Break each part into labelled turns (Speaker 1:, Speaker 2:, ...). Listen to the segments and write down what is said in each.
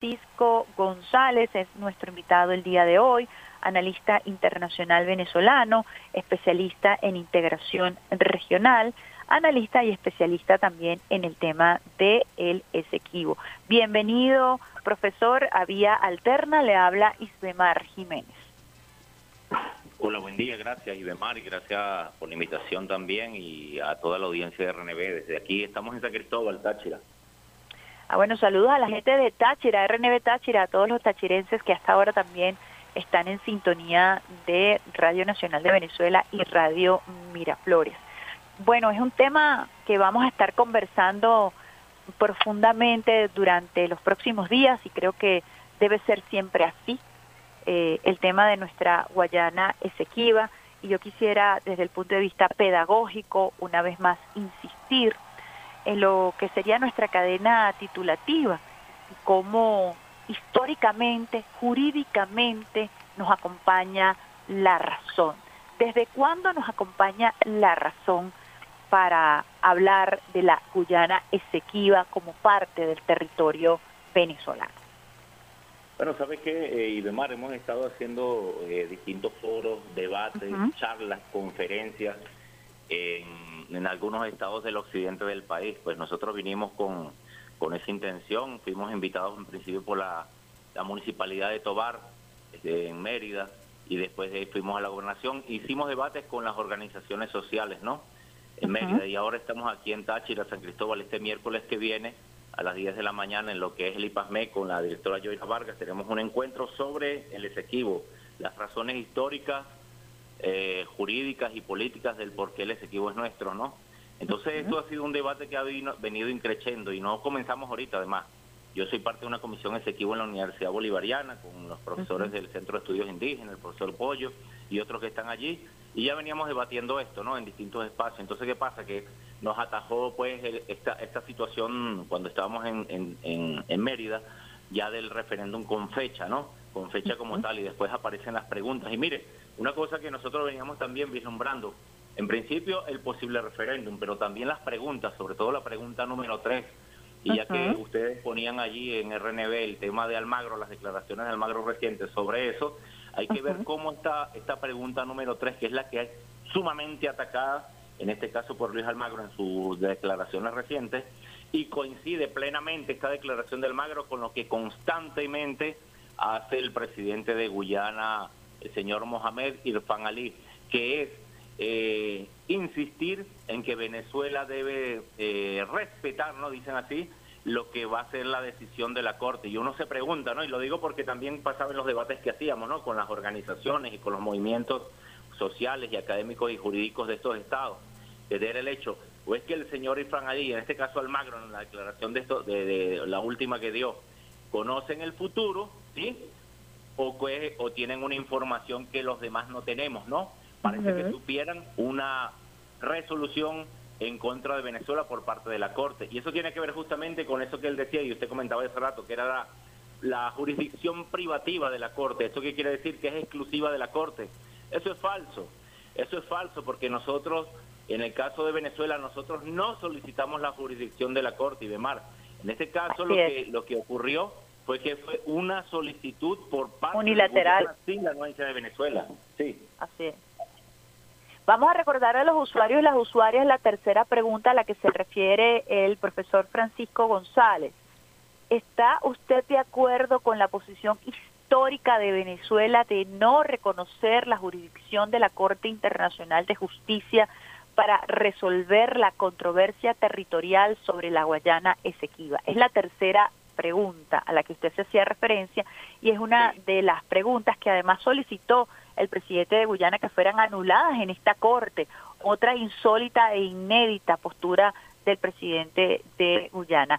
Speaker 1: Francisco González es nuestro invitado el día de hoy, analista internacional venezolano, especialista en integración regional, analista y especialista también en el tema de el Esequibo. Bienvenido, profesor, a Vía Alterna, le habla Isbemar Jiménez.
Speaker 2: Hola, buen día, gracias Isbemar y gracias por la invitación también y a toda la audiencia de RNB. Desde aquí estamos en San Cristóbal, Táchira.
Speaker 1: Ah, bueno, saludos a la gente de Táchira, RNB Táchira, a todos los tachirenses que hasta ahora también están en sintonía de Radio Nacional de Venezuela y Radio Miraflores. Bueno, es un tema que vamos a estar conversando profundamente durante los próximos días y creo que debe ser siempre así. Eh, el tema de nuestra Guayana Esequiba y yo quisiera desde el punto de vista pedagógico una vez más insistir en lo que sería nuestra cadena titulativa, cómo históricamente, jurídicamente nos acompaña la razón. ¿Desde cuándo nos acompaña la razón para hablar de la Guyana Esequiba como parte del territorio venezolano?
Speaker 2: Bueno, ¿sabes qué, eh, Ibemar? Hemos estado haciendo eh, distintos foros, debates, charlas, conferencias en en algunos estados del occidente del país. Pues nosotros vinimos con, con esa intención, fuimos invitados en principio por la, municipalidad de Tobar, este, en Mérida, y después de ahí fuimos a la gobernación. Hicimos debates con las organizaciones sociales, ¿no? En Mérida, y ahora estamos aquí en Táchira, San Cristóbal, este miércoles que viene, a las 10 de la mañana, en lo que es el IPASME, con la directora Joyce Vargas, tenemos un encuentro sobre el Esequibo, las razones históricas eh, jurídicas y políticas del por qué el Esequibo es nuestro, ¿no? Entonces esto ha sido un debate que ha venido increciendo y no comenzamos ahorita además. Yo soy parte de una comisión Esequibo en la Universidad Bolivariana con los profesores del Centro de Estudios Indígenas, el profesor Pollo y otros que están allí y ya veníamos debatiendo esto, ¿no? En distintos espacios. Entonces, ¿qué pasa? Que nos atajó pues esta, esta situación cuando estábamos en, en, en Mérida ya del referéndum con fecha, ¿no? Con fecha como tal y después aparecen las preguntas. Y mire, una cosa que nosotros veníamos también vislumbrando, en principio el posible referéndum, pero también las preguntas, sobre todo la pregunta número tres, y ya que ustedes ponían allí en RNB el tema de Almagro, las declaraciones de Almagro recientes sobre eso, hay que ver cómo está esta pregunta número tres, que es la que es sumamente atacada, en este caso por Luis Almagro en sus declaraciones recientes, y coincide plenamente esta declaración de Almagro con lo que constantemente hace el presidente de Guyana, el señor Mohamed Irfan Ali, que es eh, insistir en que Venezuela debe eh, respetar, ¿no? Dicen así, lo que va a ser la decisión de la Corte. Y uno se pregunta, ¿no? Y lo digo porque también pasaba en los debates que hacíamos, ¿no? Con las organizaciones y con los movimientos sociales y académicos y jurídicos de estos estados. De el hecho, o es que el señor Irfan Ali, en este caso Almagro, en la declaración de, esto, de, de la última que dio, conocen el futuro, ¿sí? o, tienen una información que los demás no tenemos, ¿no? Parece que supieran una resolución en contra de Venezuela por parte de la Corte. Y eso tiene que ver justamente con eso que él decía y usted comentaba hace rato, que era la, jurisdicción privativa de la Corte. ¿Esto qué quiere decir? Que es exclusiva de la Corte. Eso es falso. Eso es falso porque nosotros, en el caso de Venezuela, nosotros no solicitamos la jurisdicción de la Corte y de Mar. En este caso, lo que, lo que ocurrió fue que fue una solicitud por parte
Speaker 1: unilateral
Speaker 2: de la anuencia de Venezuela. Sí.
Speaker 1: Así es. Vamos a recordar a los usuarios y las usuarias la tercera pregunta a la que se refiere el profesor Francisco González. ¿Está usted de acuerdo con la posición histórica de Venezuela de no reconocer la jurisdicción de la Corte Internacional de Justicia para resolver la controversia territorial sobre la Guayana Esequiba? Es la tercera pregunta a la que usted se hacía referencia y es una de las preguntas que además solicitó el presidente de Guyana que fueran anuladas en esta corte. Otra insólita e inédita postura del presidente de Guyana.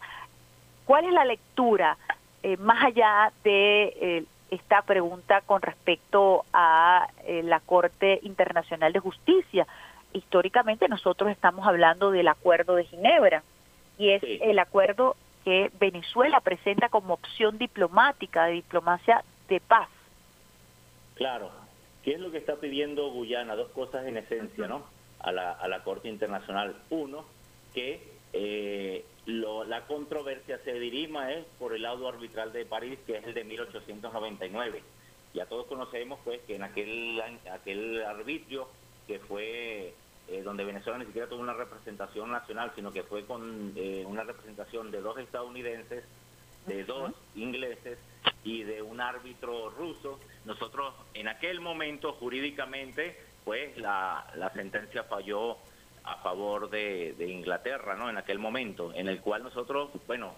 Speaker 1: ¿Cuál es la lectura eh, más allá de eh, esta pregunta con respecto a eh, la Corte Internacional de Justicia? Históricamente nosotros estamos hablando del Acuerdo de Ginebra y es el acuerdo que Venezuela presenta como opción diplomática, de diplomacia de paz.
Speaker 2: Claro. ¿Qué es lo que está pidiendo Guyana? Dos cosas en esencia, ¿no? A la, a la Corte Internacional. Uno, que eh, la controversia se dirima es por el laudo arbitral de París, que es el de 1899. Ya todos conocemos pues que en aquel, aquel arbitrio que fue eh, donde Venezuela ni siquiera tuvo una representación nacional, sino que fue con eh, una representación de dos estadounidenses, de dos ingleses y de un árbitro ruso. Nosotros en aquel momento jurídicamente pues la, la sentencia falló a favor de, de, Inglaterra, ¿no? En aquel momento, en el cual nosotros, bueno,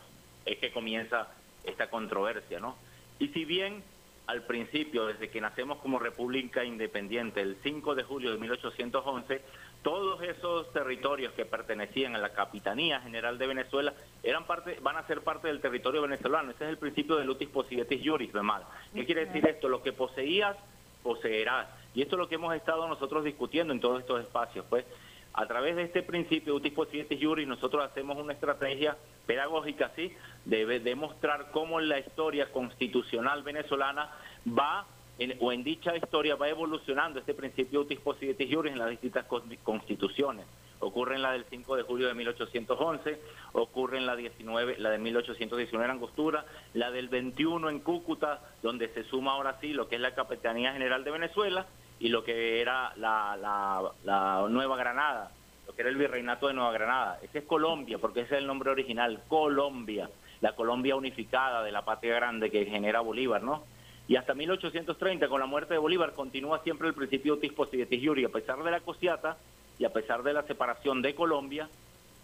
Speaker 2: es que comienza esta controversia, ¿no? Y si bien al principio, desde que nacemos como República Independiente, el 5 de julio de 1811, todos esos territorios que pertenecían a la Capitanía General de Venezuela eran parte, van a ser parte del territorio venezolano. Ese es el principio del utis possidetis juris, mal. ¿Qué quiere decir esto? Lo que poseías, poseerás. Y esto es lo que hemos estado nosotros discutiendo en todos estos espacios. Pues a través de este principio utis possidetis juris nosotros hacemos una estrategia pedagógica, sí, de demostrar cómo la historia constitucional venezolana va o en dicha historia va evolucionando este principio utis possidetis juris en las distintas constituciones. Ocurre en la del 5 de julio de 1811, ocurre en la 19, la de 1819 en Angostura, la del 21 en Cúcuta, donde se suma ahora sí lo que es la Capitanía General de Venezuela y lo que era la, la Nueva Granada, lo que era el Virreinato de Nueva Granada. Ese es Colombia, porque ese es el nombre original, Colombia, la Colombia unificada de la patria grande que genera Bolívar, ¿no? Y hasta 1830, con la muerte de Bolívar, continúa siempre el principio possidetis iuri, a pesar de la cosiata y a pesar de la separación de Colombia,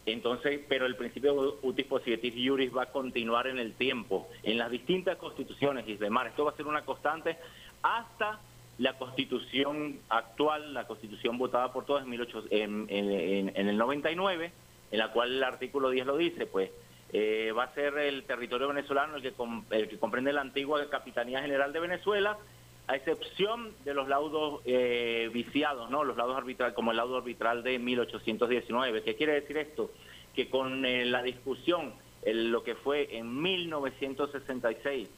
Speaker 2: entonces, pero el principio utis possidetis iuris va a continuar en el tiempo, en las distintas constituciones, y demás. Esto va a ser una constante hasta la constitución actual, la constitución votada por todos en, en, en el 99, en la cual el artículo 10 lo dice, pues eh, va a ser el territorio venezolano el que, el comprende la antigua Capitanía General de Venezuela, a excepción de los laudos eh, viciados, ¿no? los laudos arbitrales, como el laudo arbitral de 1819. ¿Qué quiere decir esto? Que con eh, la discusión, lo que fue en 1966,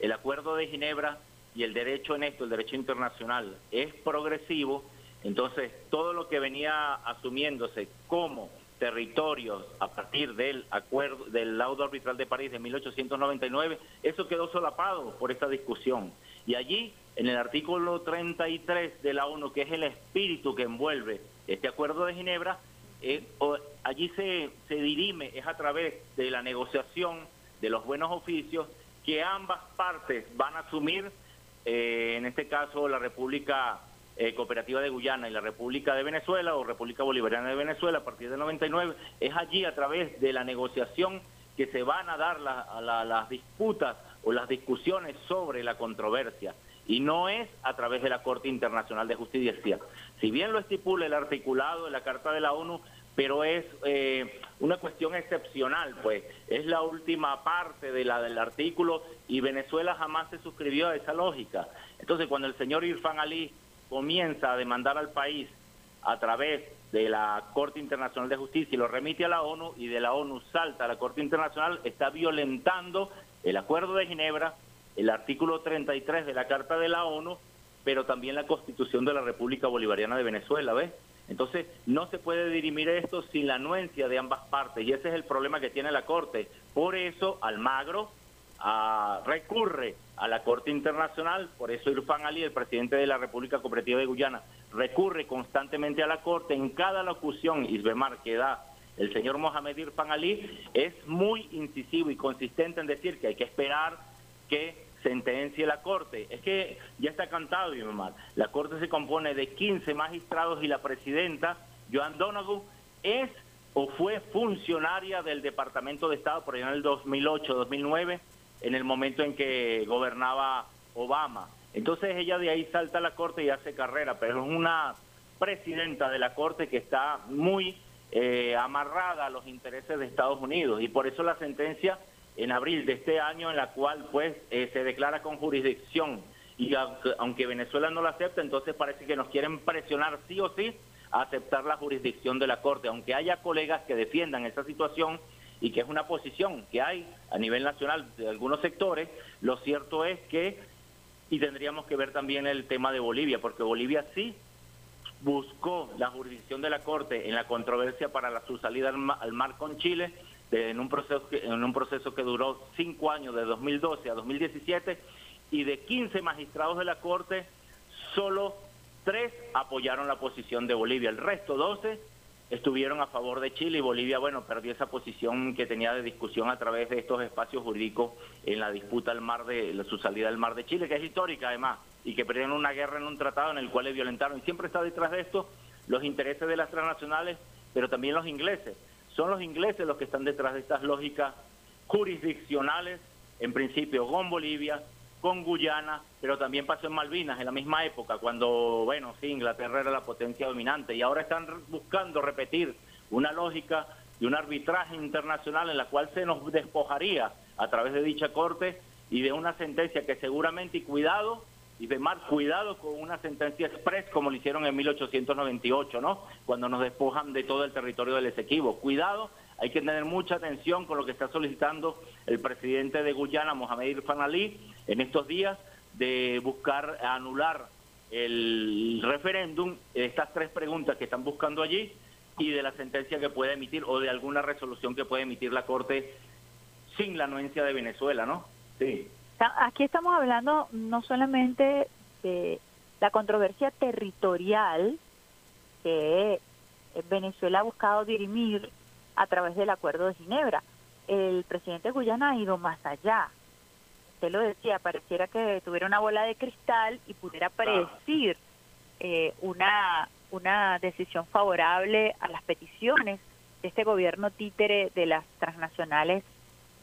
Speaker 2: el Acuerdo de Ginebra y el derecho en esto, el derecho internacional, es progresivo, entonces todo lo que venía asumiéndose como territorios a partir del acuerdo del laudo arbitral de París de 1899, eso quedó solapado por esta discusión. Y allí, en el artículo 33 de la ONU, que es el espíritu que envuelve este acuerdo de Ginebra, eh, allí se, se dirime, es a través de la negociación de los buenos oficios, que ambas partes van a asumir, eh, en este caso la República eh, Cooperativa de Guyana y la República de Venezuela o República Bolivariana de Venezuela a partir del 99, es allí a través de la negociación que se van a dar las disputas o las discusiones sobre la controversia y no es a través de la Corte Internacional de Justicia. Si bien lo estipula el articulado de la Carta de la ONU, pero es eh, una cuestión excepcional, pues es la última parte de la del artículo y Venezuela jamás se suscribió a esa lógica. Entonces, cuando el señor Irfan Ali comienza a demandar al país a través de la Corte Internacional de Justicia y lo remite a la ONU y de la ONU salta a la Corte Internacional, está violentando el Acuerdo de Ginebra, el artículo 33 de la Carta de la ONU, pero también la Constitución de la República Bolivariana de Venezuela, ¿ves? Entonces, no se puede dirimir esto sin la anuencia de ambas partes, y ese es el problema que tiene la Corte. Por eso, Almagro a, recurre a la Corte Internacional, por eso Irfan Ali, el presidente de la República Cooperativa de Guyana, recurre constantemente a la Corte. En cada locución, Isbemar, que da el señor Mohamed Irfan Ali, es muy incisivo y consistente en decir que hay que esperar que sentencie la Corte. Es que ya está cantado, Isbemar. La Corte se compone de 15 magistrados y la presidenta, Joan Donoghue, es o fue funcionaria del Departamento de Estado por allá en el 2008-2009 en el momento en que gobernaba Obama. Entonces ella de ahí salta a la corte y hace carrera, pero es una presidenta de la corte que está muy eh, amarrada a los intereses de Estados Unidos y por eso la sentencia en abril de este año en la cual pues eh, se declara con jurisdicción y aunque Venezuela no la acepta, entonces parece que nos quieren presionar sí o sí a aceptar la jurisdicción de la Corte, aunque haya colegas que defiendan esa situación y que es una posición que hay a nivel nacional de algunos sectores, lo cierto es que, y tendríamos que ver también el tema de Bolivia, porque Bolivia sí buscó la jurisdicción de la Corte en la controversia para la, su salida al, mar con Chile, en, un proceso que, en un proceso que duró cinco años, de 2012 a 2017, y de 15 magistrados de la Corte, solo tres apoyaron la posición de Bolivia, el resto 12 estuvieron a favor de Chile y Bolivia, bueno, perdió esa posición que tenía de discusión a través de estos espacios jurídicos en la disputa al mar de su salida al mar de Chile, que es histórica además, y que perdieron una guerra en un tratado en el cual le violentaron. Y siempre está detrás de esto los intereses de las transnacionales, pero también los ingleses. Son los ingleses los que están detrás de estas lógicas jurisdiccionales, en principio con Bolivia, con Guyana, pero también pasó en Malvinas en la misma época, cuando, bueno, sí, Inglaterra era la potencia dominante y ahora están buscando repetir una lógica de un arbitraje internacional en la cual se nos despojaría a través de dicha corte y de una sentencia que seguramente, y cuidado, y de más cuidado con una sentencia express como lo hicieron en 1898, ¿no? Cuando nos despojan de todo el territorio del Esequibo. Cuidado hay que tener mucha atención con lo que está solicitando el presidente de Guyana, Mohamed Irfan Ali, en estos días de buscar anular el referéndum, estas tres preguntas que están buscando allí y de la sentencia que puede emitir o de alguna resolución que puede emitir la Corte sin la anuencia de Venezuela, ¿no?
Speaker 1: Sí. Aquí estamos hablando no solamente de la controversia territorial que Venezuela ha buscado dirimir a través del Acuerdo de Ginebra. El presidente de Guyana ha ido más allá. Usted lo decía, pareciera que tuviera una bola de cristal y pudiera predecir eh, una, una decisión favorable a las peticiones de este gobierno títere de las transnacionales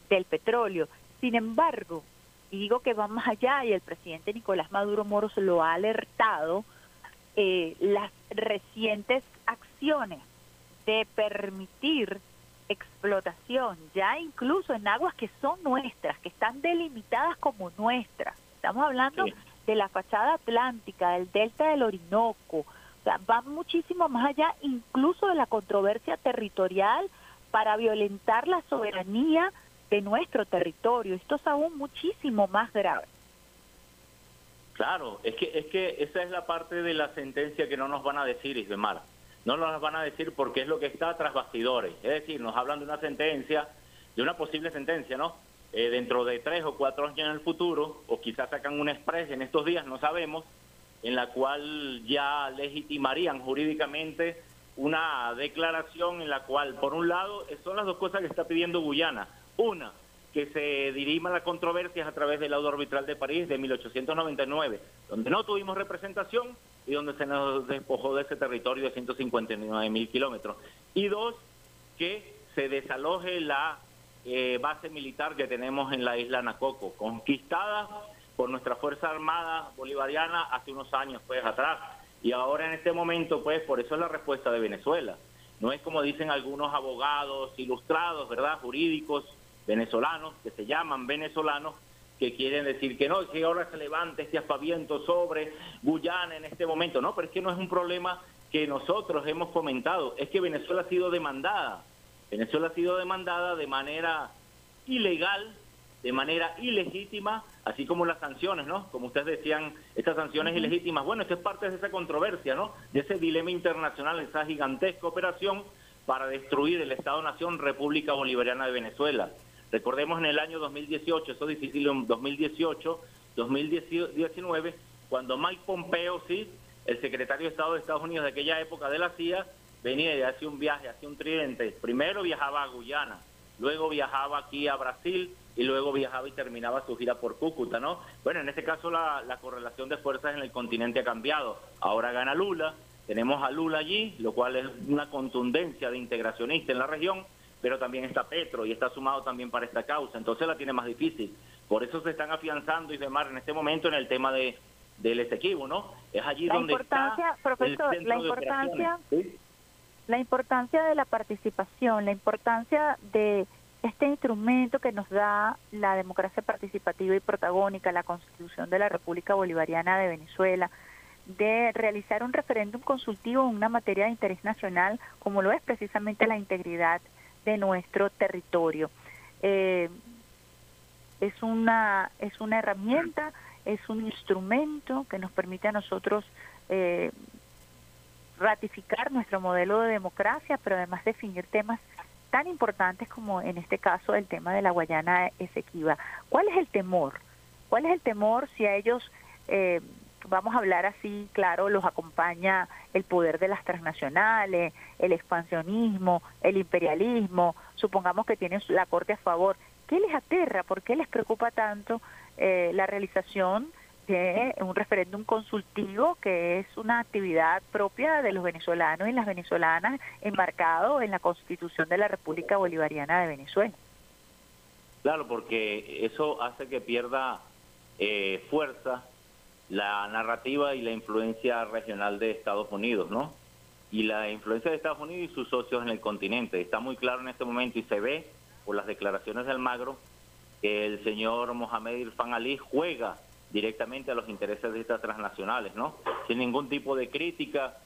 Speaker 1: del petróleo. Sin embargo, y digo que va más allá y el presidente Nicolás Maduro Moros lo ha alertado, eh, las recientes acciones de permitir explotación, ya incluso en aguas que son nuestras, que están delimitadas como nuestras. Estamos hablando de la fachada atlántica, del delta del Orinoco, o sea, va muchísimo más allá incluso de la controversia territorial para violentar la soberanía de nuestro territorio. Esto es aún muchísimo más grave.
Speaker 2: Claro, es que es que esa es la parte de la sentencia que no nos van a decir, Isbemar no nos van a decir porque es lo que está tras bastidores. Es decir, nos hablan de una sentencia, de una posible sentencia, ¿no? Eh, dentro de tres o cuatro años en el futuro, o quizás sacan una express en estos días, no sabemos, en la cual ya legitimarían jurídicamente una declaración en la cual, por un lado, son las dos cosas que está pidiendo Guyana. Una, que se dirima la controversia a través del laudo arbitral de París de 1899, donde no tuvimos representación y donde se nos despojó de ese territorio de 159 mil kilómetros. Y dos, que se desaloje la eh, base militar que tenemos en la isla Nacoco, conquistada por nuestra Fuerza Armada Bolivariana hace unos años pues atrás. Y ahora en este momento, pues por eso es la respuesta de Venezuela. No es como dicen algunos abogados ilustrados, ¿verdad? Jurídicos venezolanos, que se llaman venezolanos, que quieren decir que no, que ahora se levante este aspaviento sobre Guyana en este momento. No, pero es que no es un problema que nosotros hemos comentado, es que Venezuela ha sido demandada. Venezuela ha sido demandada de manera ilegal, de manera ilegítima, así como las sanciones, ¿no? Como ustedes decían, estas sanciones ilegítimas. Bueno, esto es parte de esa controversia, ¿no? De ese dilema internacional, esa gigantesca operación para destruir el Estado-Nación República Bolivariana de Venezuela. Recordemos en el año 2018, eso es difícil en 2018, 2019, cuando Mike Pompeo, sí, el secretario de Estado de Estados Unidos de aquella época de la CIA, venía y hacía un viaje, hacía un tridente. Primero viajaba a Guyana, luego viajaba aquí a Brasil y luego viajaba y terminaba su gira por Cúcuta, ¿no? Bueno, en este caso la, la correlación de fuerzas en el continente ha cambiado. Ahora gana Lula, tenemos a Lula allí, lo cual es una contundencia de integracionista en la región, pero también está Petro y está sumado también para esta causa, entonces la tiene más difícil. Por eso se están afianzando y demás en este momento en el tema de del Esequibo, ¿no? Es allí
Speaker 1: la
Speaker 2: donde
Speaker 1: importancia,
Speaker 2: está
Speaker 1: profesor, la importancia, la importancia de la participación, la importancia de este instrumento que nos da la democracia participativa y protagónica, la Constitución de la República Bolivariana de Venezuela, de realizar un referéndum consultivo en una materia de interés nacional, como lo es precisamente la integridad de nuestro territorio. Eh, es una es una herramienta, es un instrumento que nos permite a nosotros eh, ratificar nuestro modelo de democracia, pero además definir temas tan importantes como en este caso el tema de la Guayana Esequiba. ¿Cuál es el temor? ¿Cuál es el temor si a ellos, eh, vamos a hablar así, claro, los acompaña el poder de las transnacionales, el expansionismo, el imperialismo, supongamos que tienen la Corte a favor? ¿Qué les aterra? ¿Por qué les preocupa tanto eh, la realización de un referéndum consultivo que es una actividad propia de los venezolanos y las venezolanas enmarcado en la Constitución de la República Bolivariana de Venezuela.
Speaker 2: Claro, porque eso hace que pierda eh, fuerza la narrativa y la influencia regional de Estados Unidos, ¿no? Y la influencia de Estados Unidos y sus socios en el continente. Está muy claro en este momento y se ve por las declaraciones de Almagro que el señor Mohamed Irfan Ali juega directamente a los intereses de estas transnacionales, ¿no? Sin ningún tipo de crítica,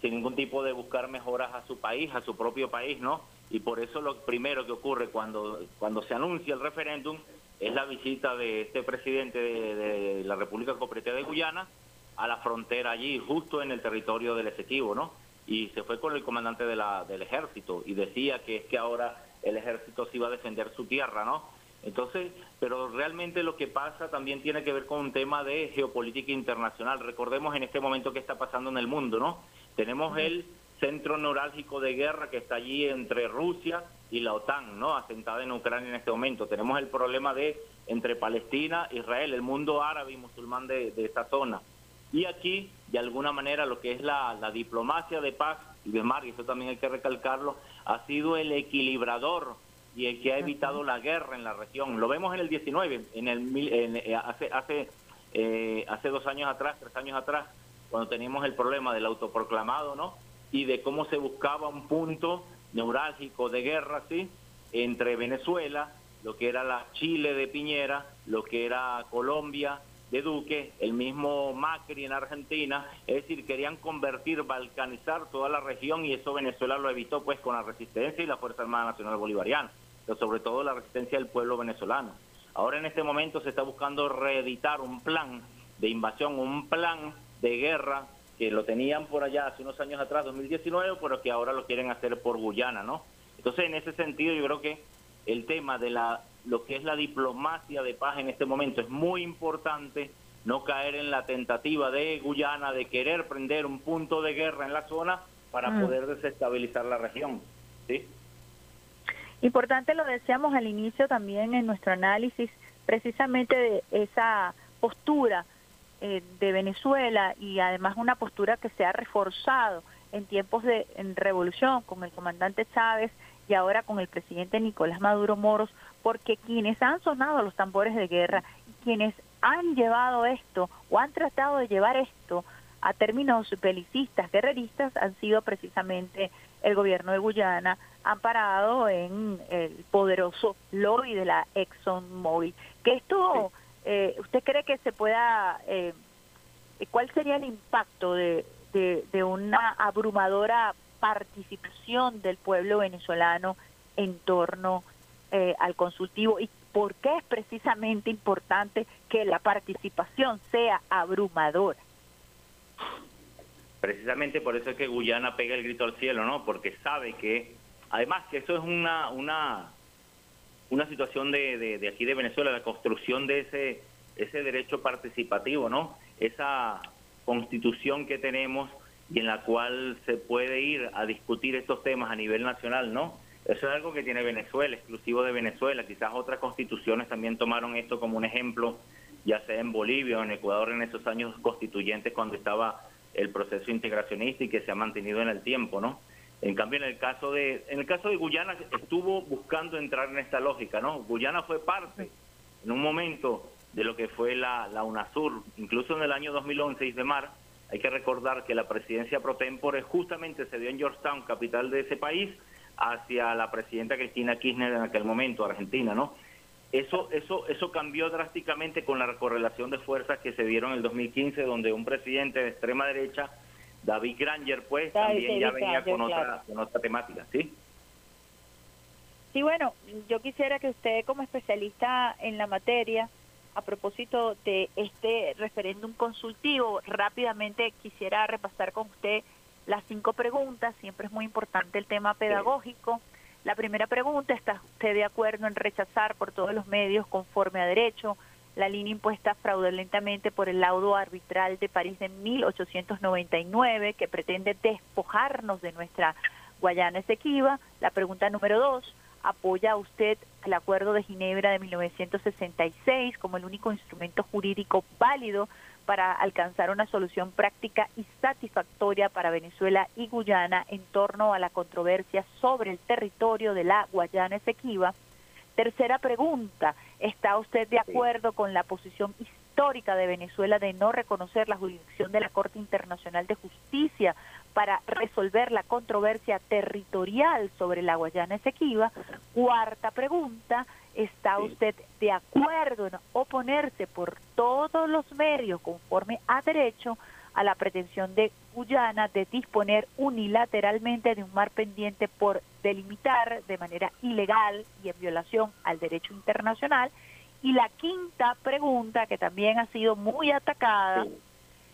Speaker 2: sin ningún tipo de buscar mejoras a su país, a su propio país, ¿no? Y por eso lo primero que ocurre cuando, cuando se anuncia el referéndum es la visita de este presidente de, la República Cooperativa de Guyana a la frontera allí, justo en el territorio del Esequibo, ¿no? Y se fue con el comandante de la, del ejército y decía que es que ahora el ejército se iba a defender su tierra, ¿no? Entonces, pero realmente lo que pasa también tiene que ver con un tema de geopolítica internacional. Recordemos en este momento qué está pasando en el mundo, ¿no? Tenemos el centro neurálgico de guerra que está allí entre Rusia y la OTAN, ¿no? Asentada en Ucrania en este momento. Tenemos el problema de entre Palestina, Israel, el mundo árabe y musulmán de, esta zona. Y aquí, de alguna manera, lo que es la, la diplomacia de paz y de mar, y eso también hay que recalcarlo, ha sido el equilibrador y el que ha evitado la guerra en la región. Lo vemos en el 19, en el eh, hace hace eh, hace dos años atrás, tres años atrás, cuando teníamos el problema del autoproclamado, ¿no? Y de cómo se buscaba un punto neurálgico de guerra, ¿sí? Entre Venezuela, lo que era la Chile de Piñera, lo que era Colombia de Duque, el mismo Macri en Argentina, es decir, querían convertir, balcanizar toda la región y eso Venezuela lo evitó pues con la resistencia y la Fuerza Armada Nacional Bolivariana pero sobre todo la resistencia del pueblo venezolano. Ahora en este momento se está buscando reeditar un plan de invasión, un plan de guerra que lo tenían por allá hace unos años atrás, 2019, pero que ahora lo quieren hacer por Guyana, ¿no? Entonces, en ese sentido, yo creo que el tema de la lo que es la diplomacia de paz en este momento es muy importante no caer en la tentativa de Guyana de querer prender un punto de guerra en la zona para mm. poder desestabilizar la región, ¿sí?
Speaker 1: Importante lo decíamos al inicio también en nuestro análisis, precisamente de esa postura eh, de Venezuela y además una postura que se ha reforzado en tiempos de revolución con el comandante Chávez y ahora con el presidente Nicolás Maduro Moros, porque quienes han sonado los tambores de guerra y quienes han llevado esto o han tratado de llevar esto a términos belicistas, guerreristas, han sido precisamente el gobierno de Guyana, amparado en el poderoso lobby de la ExxonMobil. Que esto, eh, ¿usted cree que se pueda, eh, cuál sería el impacto de, de, una abrumadora participación del pueblo venezolano en torno eh, al consultivo y por qué es precisamente importante que la participación sea abrumadora?
Speaker 2: Precisamente por eso es que Guyana pega el grito al cielo, ¿no? Porque sabe que, además que eso es una una una situación de, de, aquí de Venezuela, la construcción de ese ese derecho participativo, ¿no? Esa constitución que tenemos y en la cual se puede ir a discutir estos temas a nivel nacional, ¿no? Eso es algo que tiene Venezuela, exclusivo de Venezuela. Quizás otras constituciones también tomaron esto como un ejemplo, ya sea en Bolivia o en Ecuador en esos años constituyentes cuando estaba el proceso integracionista y que se ha mantenido en el tiempo, ¿no? En cambio, en el caso de en el caso de Guyana estuvo buscando entrar en esta lógica, ¿no? Guyana fue parte en un momento de lo que fue la, la UNASUR, incluso en el año 2011, de mar, hay que recordar que la presidencia pro tempore justamente se dio en Georgetown, capital de ese país, hacia la presidenta Cristina Kirchner en aquel momento, Argentina, ¿no? Eso, eso, eso cambió drásticamente con la correlación de fuerzas que se dieron en el 2015, donde un presidente de extrema derecha, David Granger, pues también ya venía con, otra, con otra temática, ¿sí?
Speaker 1: Sí, bueno, yo quisiera que usted como especialista en la materia, a propósito de este referéndum consultivo, rápidamente quisiera repasar con usted las cinco preguntas, siempre es muy importante el tema pedagógico. La primera pregunta, ¿está usted de acuerdo en rechazar por todos los medios conforme a derecho la línea impuesta fraudulentamente por el laudo arbitral de París de 1899 que pretende despojarnos de nuestra Guayana Esequiba? La pregunta número dos, ¿apoya usted el Acuerdo de Ginebra de 1966 como el único instrumento jurídico válido para alcanzar una solución práctica y satisfactoria para Venezuela y Guyana en torno a la controversia sobre el territorio de la Guayana Esequiba? Tercera pregunta, ¿está usted de acuerdo con la posición histórica de Venezuela de no reconocer la jurisdicción de la Corte Internacional de Justicia para resolver la controversia territorial sobre la Guayana Esequiba? Cuarta pregunta, ¿está usted de acuerdo en oponerse por todos los medios conforme a derecho a la pretensión de Guyana de disponer unilateralmente de un mar pendiente por delimitar de manera ilegal y en violación al derecho internacional? Y la quinta pregunta, que también ha sido muy atacada,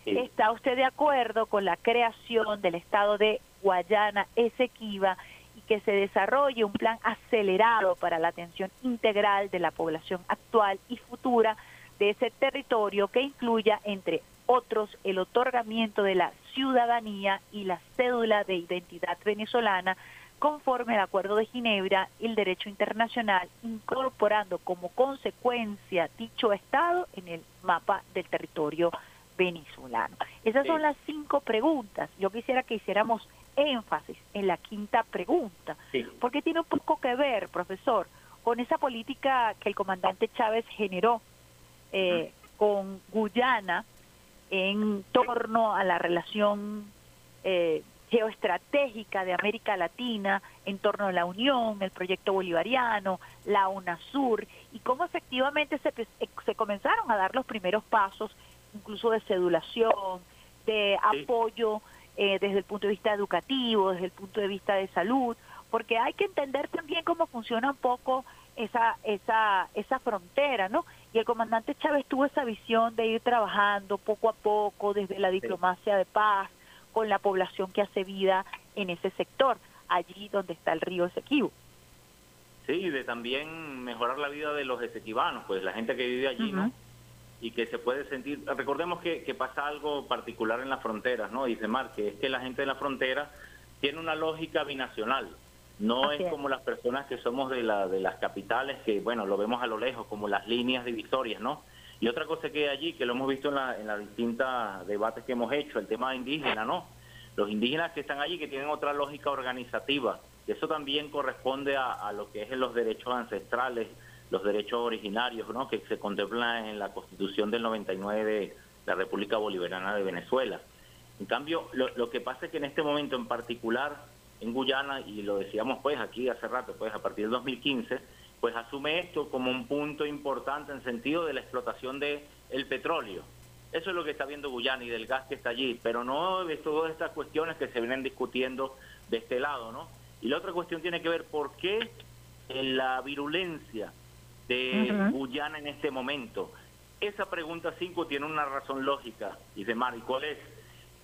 Speaker 1: ¿está usted de acuerdo con la creación del Estado de Guayana Esequiba y que se desarrolle un plan acelerado para la atención integral de la población actual y futura de ese territorio que incluya, entre otros, el otorgamiento de la ciudadanía y la cédula de identidad venezolana conforme al Acuerdo de Ginebra y el derecho internacional, incorporando como consecuencia dicho Estado en el mapa del territorio venezolano. Esas son las cinco preguntas. Yo quisiera que hiciéramos énfasis en la quinta pregunta, porque tiene un poco que ver, profesor, con esa política que el comandante Chávez generó eh, con Guyana en torno a la relación eh, geoestratégica de América Latina en torno a la Unión, el proyecto bolivariano, la UNASUR, y cómo efectivamente se, se comenzaron a dar los primeros pasos, incluso de sedulación, de apoyo eh, desde el punto de vista educativo, desde el punto de vista de salud, porque hay que entender también cómo funciona un poco esa, esa, esa frontera, ¿no? Y el comandante Chávez tuvo esa visión de ir trabajando poco a poco desde la diplomacia de paz con la población que hace vida en ese sector, allí donde está el río Esequibo.
Speaker 2: Sí, de también mejorar la vida de los esequibanos, pues la gente que vive allí, ¿no? Y que se puede sentir, recordemos que, que pasa algo particular en las fronteras, ¿no? Dice Mar, que es que la gente de la frontera tiene una lógica binacional no es, como las personas que somos de, la, de las capitales, que bueno, lo vemos a lo lejos, como las líneas divisorias, ¿no? Y otra cosa que hay allí, que lo hemos visto en, la, en las distintas debates que hemos hecho, el tema indígena, ¿no? Los indígenas que están allí, que tienen otra lógica organizativa, eso también corresponde a, lo que es los derechos ancestrales, los derechos originarios, ¿no? Que se contemplan en la Constitución del 99 de la República Bolivariana de Venezuela. En cambio, lo que pasa es que en este momento en particular en Guyana, y lo decíamos pues aquí hace rato, pues a partir del 2015, pues asume esto como un punto importante en sentido de la explotación del el petróleo. Eso es lo que está viendo Guyana y del gas que está allí, pero no de todas estas cuestiones que se vienen discutiendo de este lado, ¿no? Y la otra cuestión tiene que ver por qué la virulencia de Guyana en este momento. Esa pregunta 5 tiene una razón lógica, dice Mari, ¿cuál es?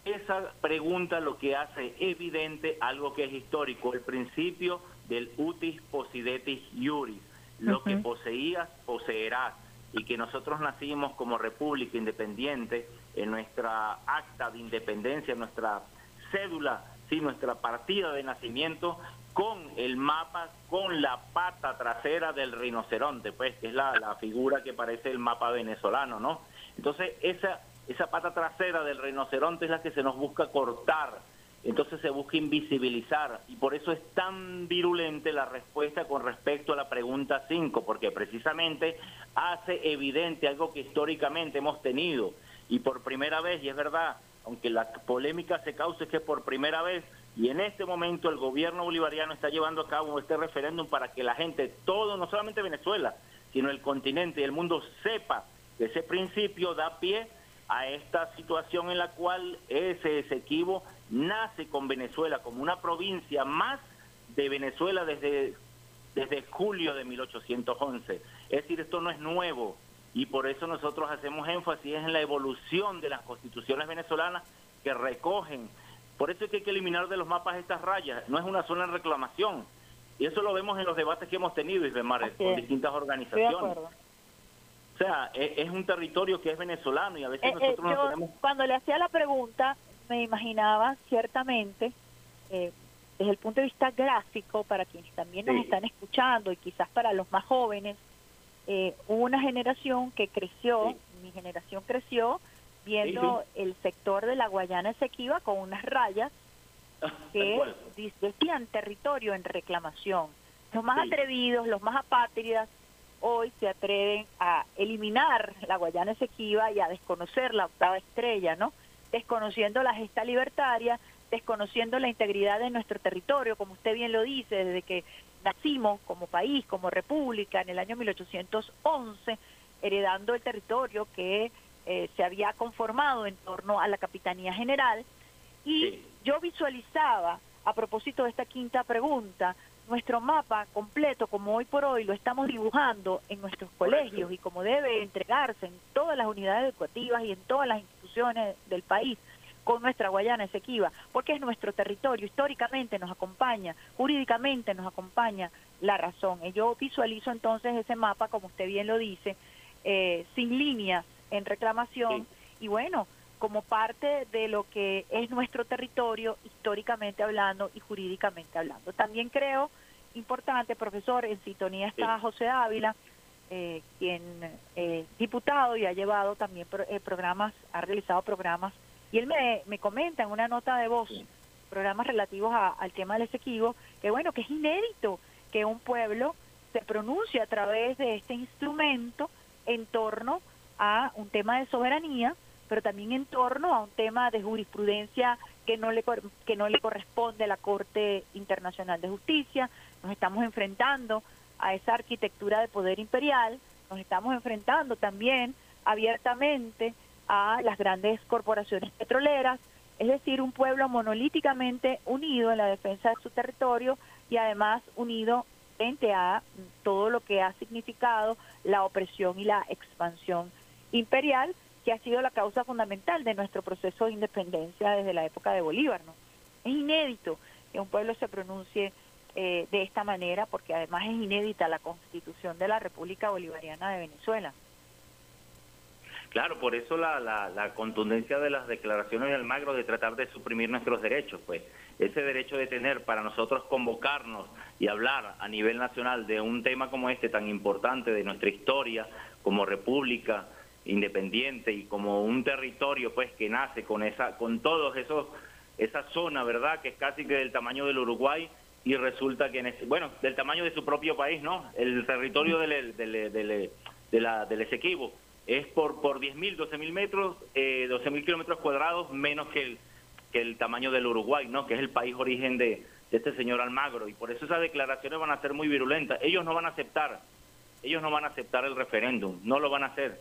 Speaker 2: Esa pregunta lo que hace evidente algo que es histórico, el principio del utis possidetis iuris, lo que poseías, poseerás, y que nosotros nacimos como república independiente en nuestra acta de independencia, nuestra cédula, sí, nuestra partida de nacimiento con el mapa, con la pata trasera del rinoceronte, pues, que es la, la figura que parece el mapa venezolano, ¿no? Entonces, esa esa pata trasera del rinoceronte es la que se nos busca cortar, entonces se busca invisibilizar y por eso es tan virulente la respuesta con respecto a la pregunta 5, porque precisamente hace evidente algo que históricamente hemos tenido y por primera vez, y es verdad, aunque la polémica se cause que por primera vez y en este momento el gobierno bolivariano está llevando a cabo este referéndum para que la gente, todo, no solamente Venezuela, sino el continente y el mundo sepa que ese principio da pie a esta situación en la cual ese Esequibo nace con Venezuela como una provincia más de Venezuela desde, desde julio de 1811. Es decir, esto no es nuevo y por eso nosotros hacemos énfasis en la evolución de las constituciones venezolanas que recogen Por eso es que hay que eliminar de los mapas estas rayas. No es una zona de reclamación. Y eso lo vemos en los debates que hemos tenido, Isbemar, con distintas organizaciones. O sea, e, es, un territorio que es venezolano y a veces eh, eh, nosotros no tenemos...
Speaker 1: Cuando le hacía la pregunta, me imaginaba ciertamente, eh, desde el punto de vista gráfico, para quienes también nos están escuchando y quizás para los más jóvenes, eh, una generación que creció, mi generación creció, viendo el sector de la Guayana Esequiba con unas rayas que decían territorio en reclamación. Los más atrevidos, los más apátridas, hoy se atreven a eliminar la Guayana Esequiba y a desconocer la octava estrella, ¿no? Desconociendo la gesta libertaria, desconociendo la integridad de nuestro territorio, como usted bien lo dice, desde que nacimos como país, como república en el año 1811, heredando el territorio que eh, se había conformado en torno a la Capitanía General. Y yo visualizaba, a propósito de esta quinta pregunta, nuestro mapa completo, como hoy por hoy lo estamos dibujando en nuestros colegios y como debe entregarse en todas las unidades educativas y en todas las instituciones del país con nuestra Guayana Esequiba, porque es nuestro territorio, históricamente nos acompaña, jurídicamente nos acompaña la razón. Y yo visualizo entonces ese mapa, como usted bien lo dice, eh, sin líneas en reclamación y bueno, como parte de lo que es nuestro territorio históricamente hablando y jurídicamente hablando. También creo importante, profesor, en sintonía está José Ávila, eh, quien es diputado y ha llevado también eh, programas, ha realizado programas y él me, me comenta en una nota de voz, programas relativos al tema del Esequibo, que bueno, que es inédito que un pueblo se pronuncie a través de este instrumento en torno a un tema de soberanía, pero también en torno a un tema de jurisprudencia que no le que no le corresponde a la Corte Internacional de Justicia. Nos estamos enfrentando a esa arquitectura de poder imperial, nos estamos enfrentando también abiertamente a las grandes corporaciones petroleras, es decir, un pueblo monolíticamente unido en la defensa de su territorio y además unido frente a todo lo que ha significado la opresión y la expansión imperial, que ha sido la causa fundamental de nuestro proceso de independencia desde la época de Bolívar. Es inédito que un pueblo se pronuncie eh, de esta manera, porque además es inédita la constitución de la República Bolivariana de Venezuela.
Speaker 2: Claro, por eso la, la, contundencia de las declaraciones de Almagro de tratar de suprimir nuestros derechos, pues ese derecho de tener para nosotros convocarnos y hablar a nivel nacional de un tema como este tan importante de nuestra historia como república independiente y como un territorio pues que nace con esa con todos esos esa zona, ¿verdad? Que es casi que del tamaño del Uruguay y resulta que en ese, bueno, del tamaño de su propio país, ¿no? El territorio del, del, del, de la, del Esequibo es por, por 10.000, 12.000 metros, eh, 12.000 kilómetros cuadrados menos que el, que el tamaño del Uruguay, ¿no? que es el país origen de, este señor Almagro. Y por eso esas declaraciones van a ser muy virulentas. Ellos no van a aceptar, ellos no van a aceptar el referéndum, no lo van a hacer.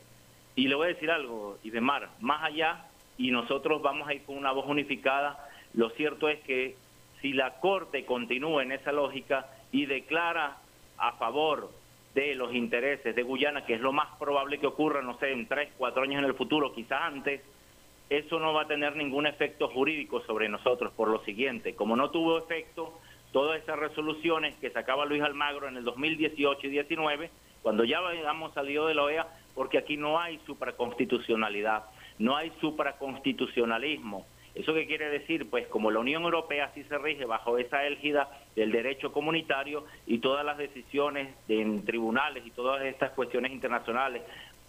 Speaker 2: Y le voy a decir algo, Idemar, más allá, y nosotros vamos a ir con una voz unificada, lo cierto es que si la Corte continúa en esa lógica y declara a favor de los intereses de Guyana, que es lo más probable que ocurra, no sé, en tres, cuatro años en el futuro, quizás antes, eso no va a tener ningún efecto jurídico sobre nosotros por lo siguiente. Como no tuvo efecto todas esas resoluciones que sacaba Luis Almagro en el 2018 y 19, cuando ya habíamos salido de la OEA, porque aquí no hay supraconstitucionalidad, no hay supraconstitucionalismo. ¿Eso qué quiere decir? Pues como la Unión Europea sí se rige bajo esa élgida del derecho comunitario y todas las decisiones en tribunales y todas estas cuestiones internacionales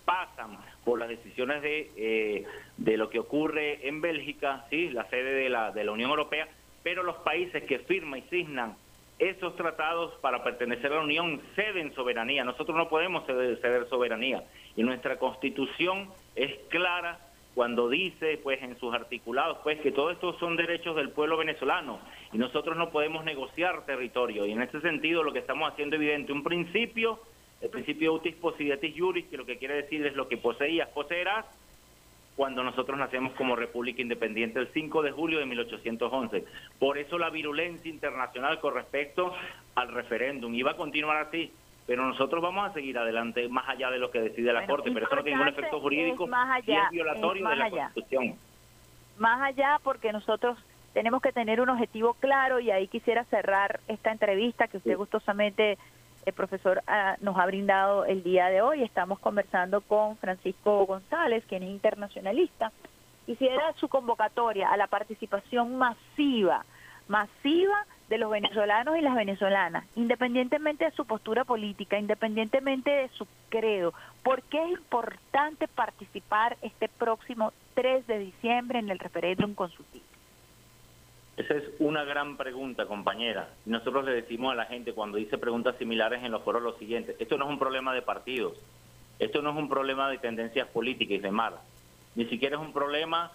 Speaker 2: pasan por las decisiones de, eh, de lo que ocurre en Bélgica, sí, la sede de la, de la Unión Europea, pero los países que firman y signan esos tratados para pertenecer a la Unión ceden soberanía. Nosotros no podemos ceder soberanía. Y nuestra constitución es clara cuando dice pues en sus articulados pues que todo esto son derechos del pueblo venezolano y nosotros no podemos negociar territorio. Y en ese sentido lo que estamos haciendo evidente un principio el principio utis possidetis juris que lo que quiere decir es lo que poseías poseerás cuando nosotros nacemos como república independiente el 5 de julio de 1811 por eso la virulencia internacional con respecto al referéndum. Va a continuar así pero nosotros vamos a seguir adelante más allá de lo que decide la Corte, pero eso no tiene ningún efecto jurídico
Speaker 1: más allá,
Speaker 2: y es violatorio de la Constitución.
Speaker 1: Más allá porque nosotros tenemos que tener un objetivo claro y ahí quisiera cerrar esta entrevista que usted gustosamente, el profesor, ah, nos ha brindado el día de hoy. Estamos conversando con Francisco González, quien es internacionalista. Quisiera su convocatoria a la participación masiva, masiva de los venezolanos y las venezolanas, independientemente de su postura política, independientemente de su credo. ¿Por qué es importante participar este próximo 3 de diciembre en el referéndum consultivo?
Speaker 2: Esa es una gran pregunta, compañera. Nosotros le decimos a la gente cuando dice preguntas similares en los foros lo siguiente, esto no es un problema de partidos, esto no es un problema de tendencias políticas y demás, ni siquiera es un problema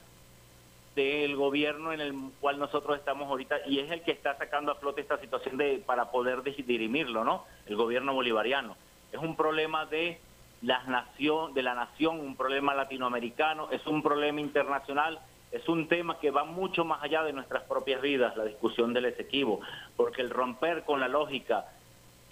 Speaker 2: del gobierno en el cual nosotros estamos ahorita y es el que está sacando a flote esta situación de para poder dirimirlo, ¿no? El gobierno bolivariano. Es un problema de la nación, de la nación, un problema latinoamericano, es un problema internacional, es un tema que va mucho más allá de nuestras propias vidas, la discusión del Esequibo, porque el romper con la lógica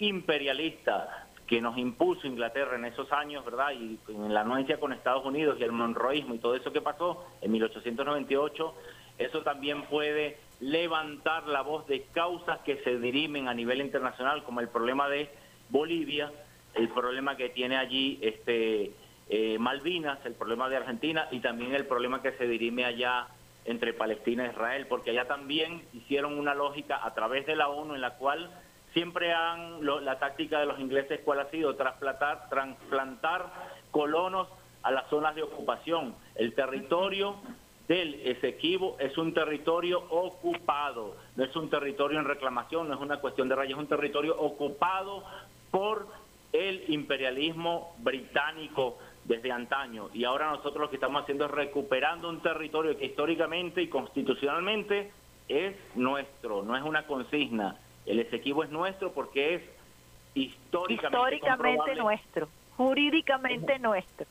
Speaker 2: imperialista que nos impuso Inglaterra en esos años, ¿verdad? Y en la anuencia con Estados Unidos y el monroísmo y todo eso que pasó en 1898, eso también puede levantar la voz de causas que se dirimen a nivel internacional, como el problema de Bolivia, el problema que tiene allí este eh, Malvinas, el problema de Argentina y también el problema que se dirime allá entre Palestina e Israel, porque allá también hicieron una lógica a través de la ONU en la cual siempre han, la táctica de los ingleses cuál ha sido trasplantar, trasplantar colonos a las zonas de ocupación. El territorio del Esequibo es un territorio ocupado, no es un territorio en reclamación, no es una cuestión de raya, es un territorio ocupado por el imperialismo británico desde antaño. Y ahora nosotros lo que estamos haciendo es recuperando un territorio que históricamente y constitucionalmente es nuestro, no es una consigna el Esequibo es nuestro porque es históricamente,
Speaker 1: históricamente nuestro, jurídicamente nuestro.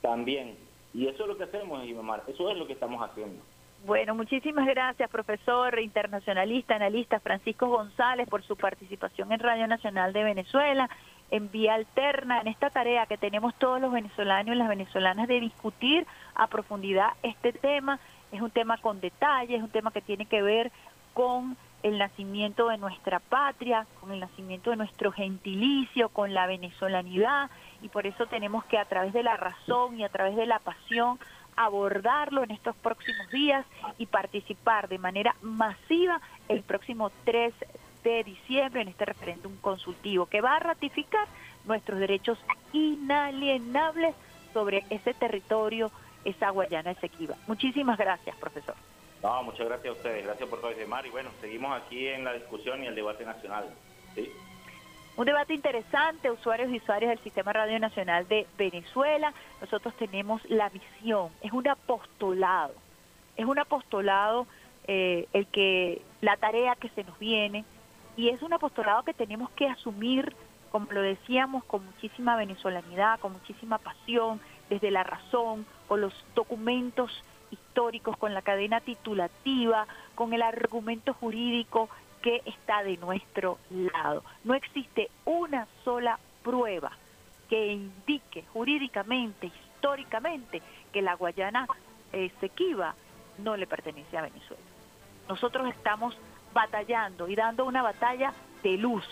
Speaker 2: También. Y eso es lo que hacemos, Ivamar, eso es lo que estamos haciendo.
Speaker 1: Bueno, muchísimas gracias, profesor internacionalista, analista Francisco González, por su participación en Radio Nacional de Venezuela, en Vía Alterna, en esta tarea que tenemos todos los venezolanos y las venezolanas de discutir a profundidad este tema. Es un tema con detalle, es un tema que tiene que ver con el nacimiento de nuestra patria, con el nacimiento de nuestro gentilicio, con la venezolanidad, y por eso tenemos que a través de la razón y a través de la pasión abordarlo en estos próximos días y participar de manera masiva el próximo 3 de diciembre en este referéndum consultivo que va a ratificar nuestros derechos inalienables sobre ese territorio, esa Guayana Esequiba. Muchísimas gracias, profesor.
Speaker 2: No, muchas gracias a ustedes, gracias por todo ese mar y bueno, seguimos aquí en la discusión y el debate nacional. ¿sí?
Speaker 1: Un debate interesante, usuarios y usuarios del Sistema Radio Nacional de Venezuela. Nosotros tenemos la visión, es un apostolado, es un apostolado eh, el que la tarea que se nos viene y es un apostolado que tenemos que asumir, como lo decíamos, con muchísima venezolanidad, con muchísima pasión, desde la razón, con los documentos históricos, con la cadena titulativa, con el argumento jurídico que está de nuestro lado. No existe una sola prueba que indique jurídicamente, históricamente, que la Guayana Esequiba no le pertenece a Venezuela. Nosotros estamos batallando y dando una batalla de luz,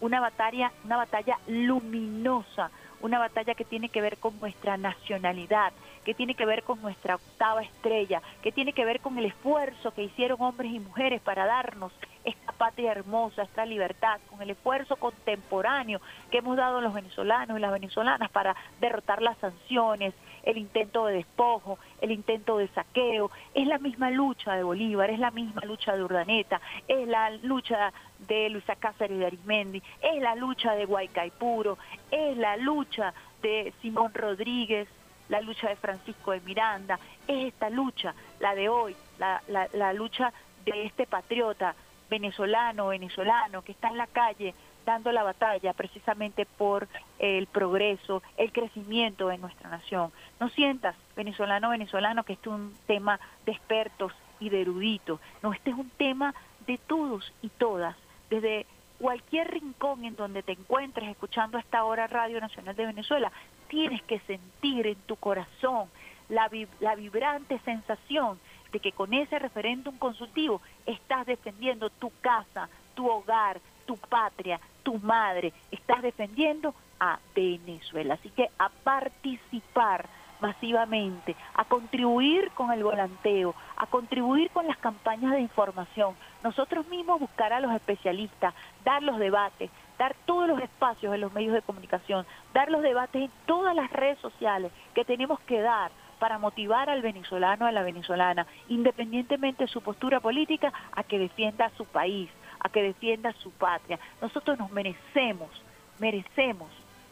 Speaker 1: una batalla, una batalla luminosa, una batalla que tiene que ver con nuestra nacionalidad, que tiene que ver con nuestra octava estrella, que tiene que ver con el esfuerzo que hicieron hombres y mujeres para darnos esta patria hermosa, esta libertad, con el esfuerzo contemporáneo que hemos dado los venezolanos y las venezolanas para derrotar las sanciones, el intento de despojo, el intento de saqueo. Es la misma lucha de Bolívar, es la misma lucha de Urdaneta, es la lucha de Luisa Cáceres de Arismendi, es la lucha de Guaycaipuro, es la lucha de Simón Rodríguez, la lucha de Francisco de Miranda, es esta lucha, la de hoy, la, la, lucha de este patriota venezolano, venezolano, que está en la calle dando la batalla precisamente por el progreso, el crecimiento de nuestra nación. No sientas, venezolano, venezolano, que este es un tema de expertos y de eruditos. No, este es un tema de todos y todas, desde cualquier rincón en donde te encuentres escuchando a esta hora Radio Nacional de Venezuela, tienes que sentir en tu corazón la, la vibrante sensación de que con ese referéndum consultivo estás defendiendo tu casa, tu hogar, tu patria, tu madre, estás defendiendo a Venezuela. Así que a participar masivamente, a contribuir con el volanteo, a contribuir con las campañas de información, nosotros mismos buscar a los especialistas, dar los debates, dar todos los espacios en los medios de comunicación, dar los debates en todas las redes sociales que tenemos que dar para motivar al venezolano, a la venezolana, independientemente de su postura política, a que defienda su país, a que defienda su patria. Nosotros nos merecemos, merecemos,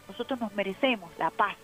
Speaker 1: nosotros nos merecemos la paz.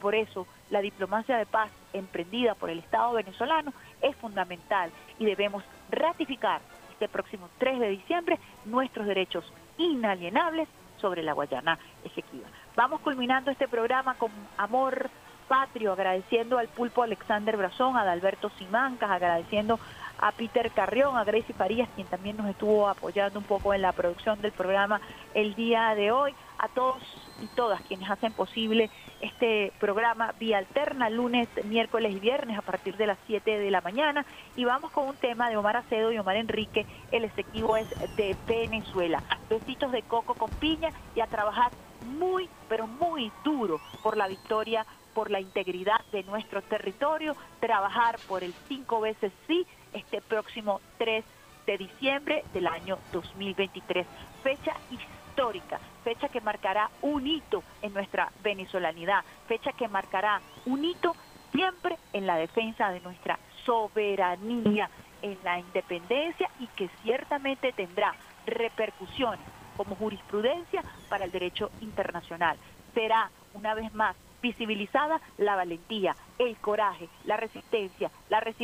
Speaker 1: Por eso la diplomacia de paz emprendida por el Estado venezolano es fundamental y debemos ratificar este próximo 3 de diciembre nuestros derechos inalienables sobre la Guayana Ejequiba. Vamos culminando este programa con amor patrio, agradeciendo al pulpo Alexander Brazón, a Adalberto Simancas, agradeciendo a Peter Carrión, a Gracie Farías, quien también nos estuvo apoyando un poco en la producción del programa el día de hoy, a todos y todas quienes hacen posible este programa vía alterna, lunes, miércoles y viernes a partir de las 7 de la mañana. Y vamos con un tema de Omar Acedo y Omar Enrique, el efectivo es de Venezuela. Besitos de coco con piña y a trabajar muy, pero muy duro por la victoria por la integridad de nuestro territorio, trabajar por el cinco veces sí este próximo 3 de diciembre del año 2023. Fecha histórica, fecha que marcará un hito en nuestra venezolanidad, fecha que marcará un hito siempre en la defensa de nuestra soberanía, en la independencia y que ciertamente tendrá repercusiones como jurisprudencia para el derecho internacional. Será una vez más visibilizada la valentía, el coraje, la resistencia, la resiliencia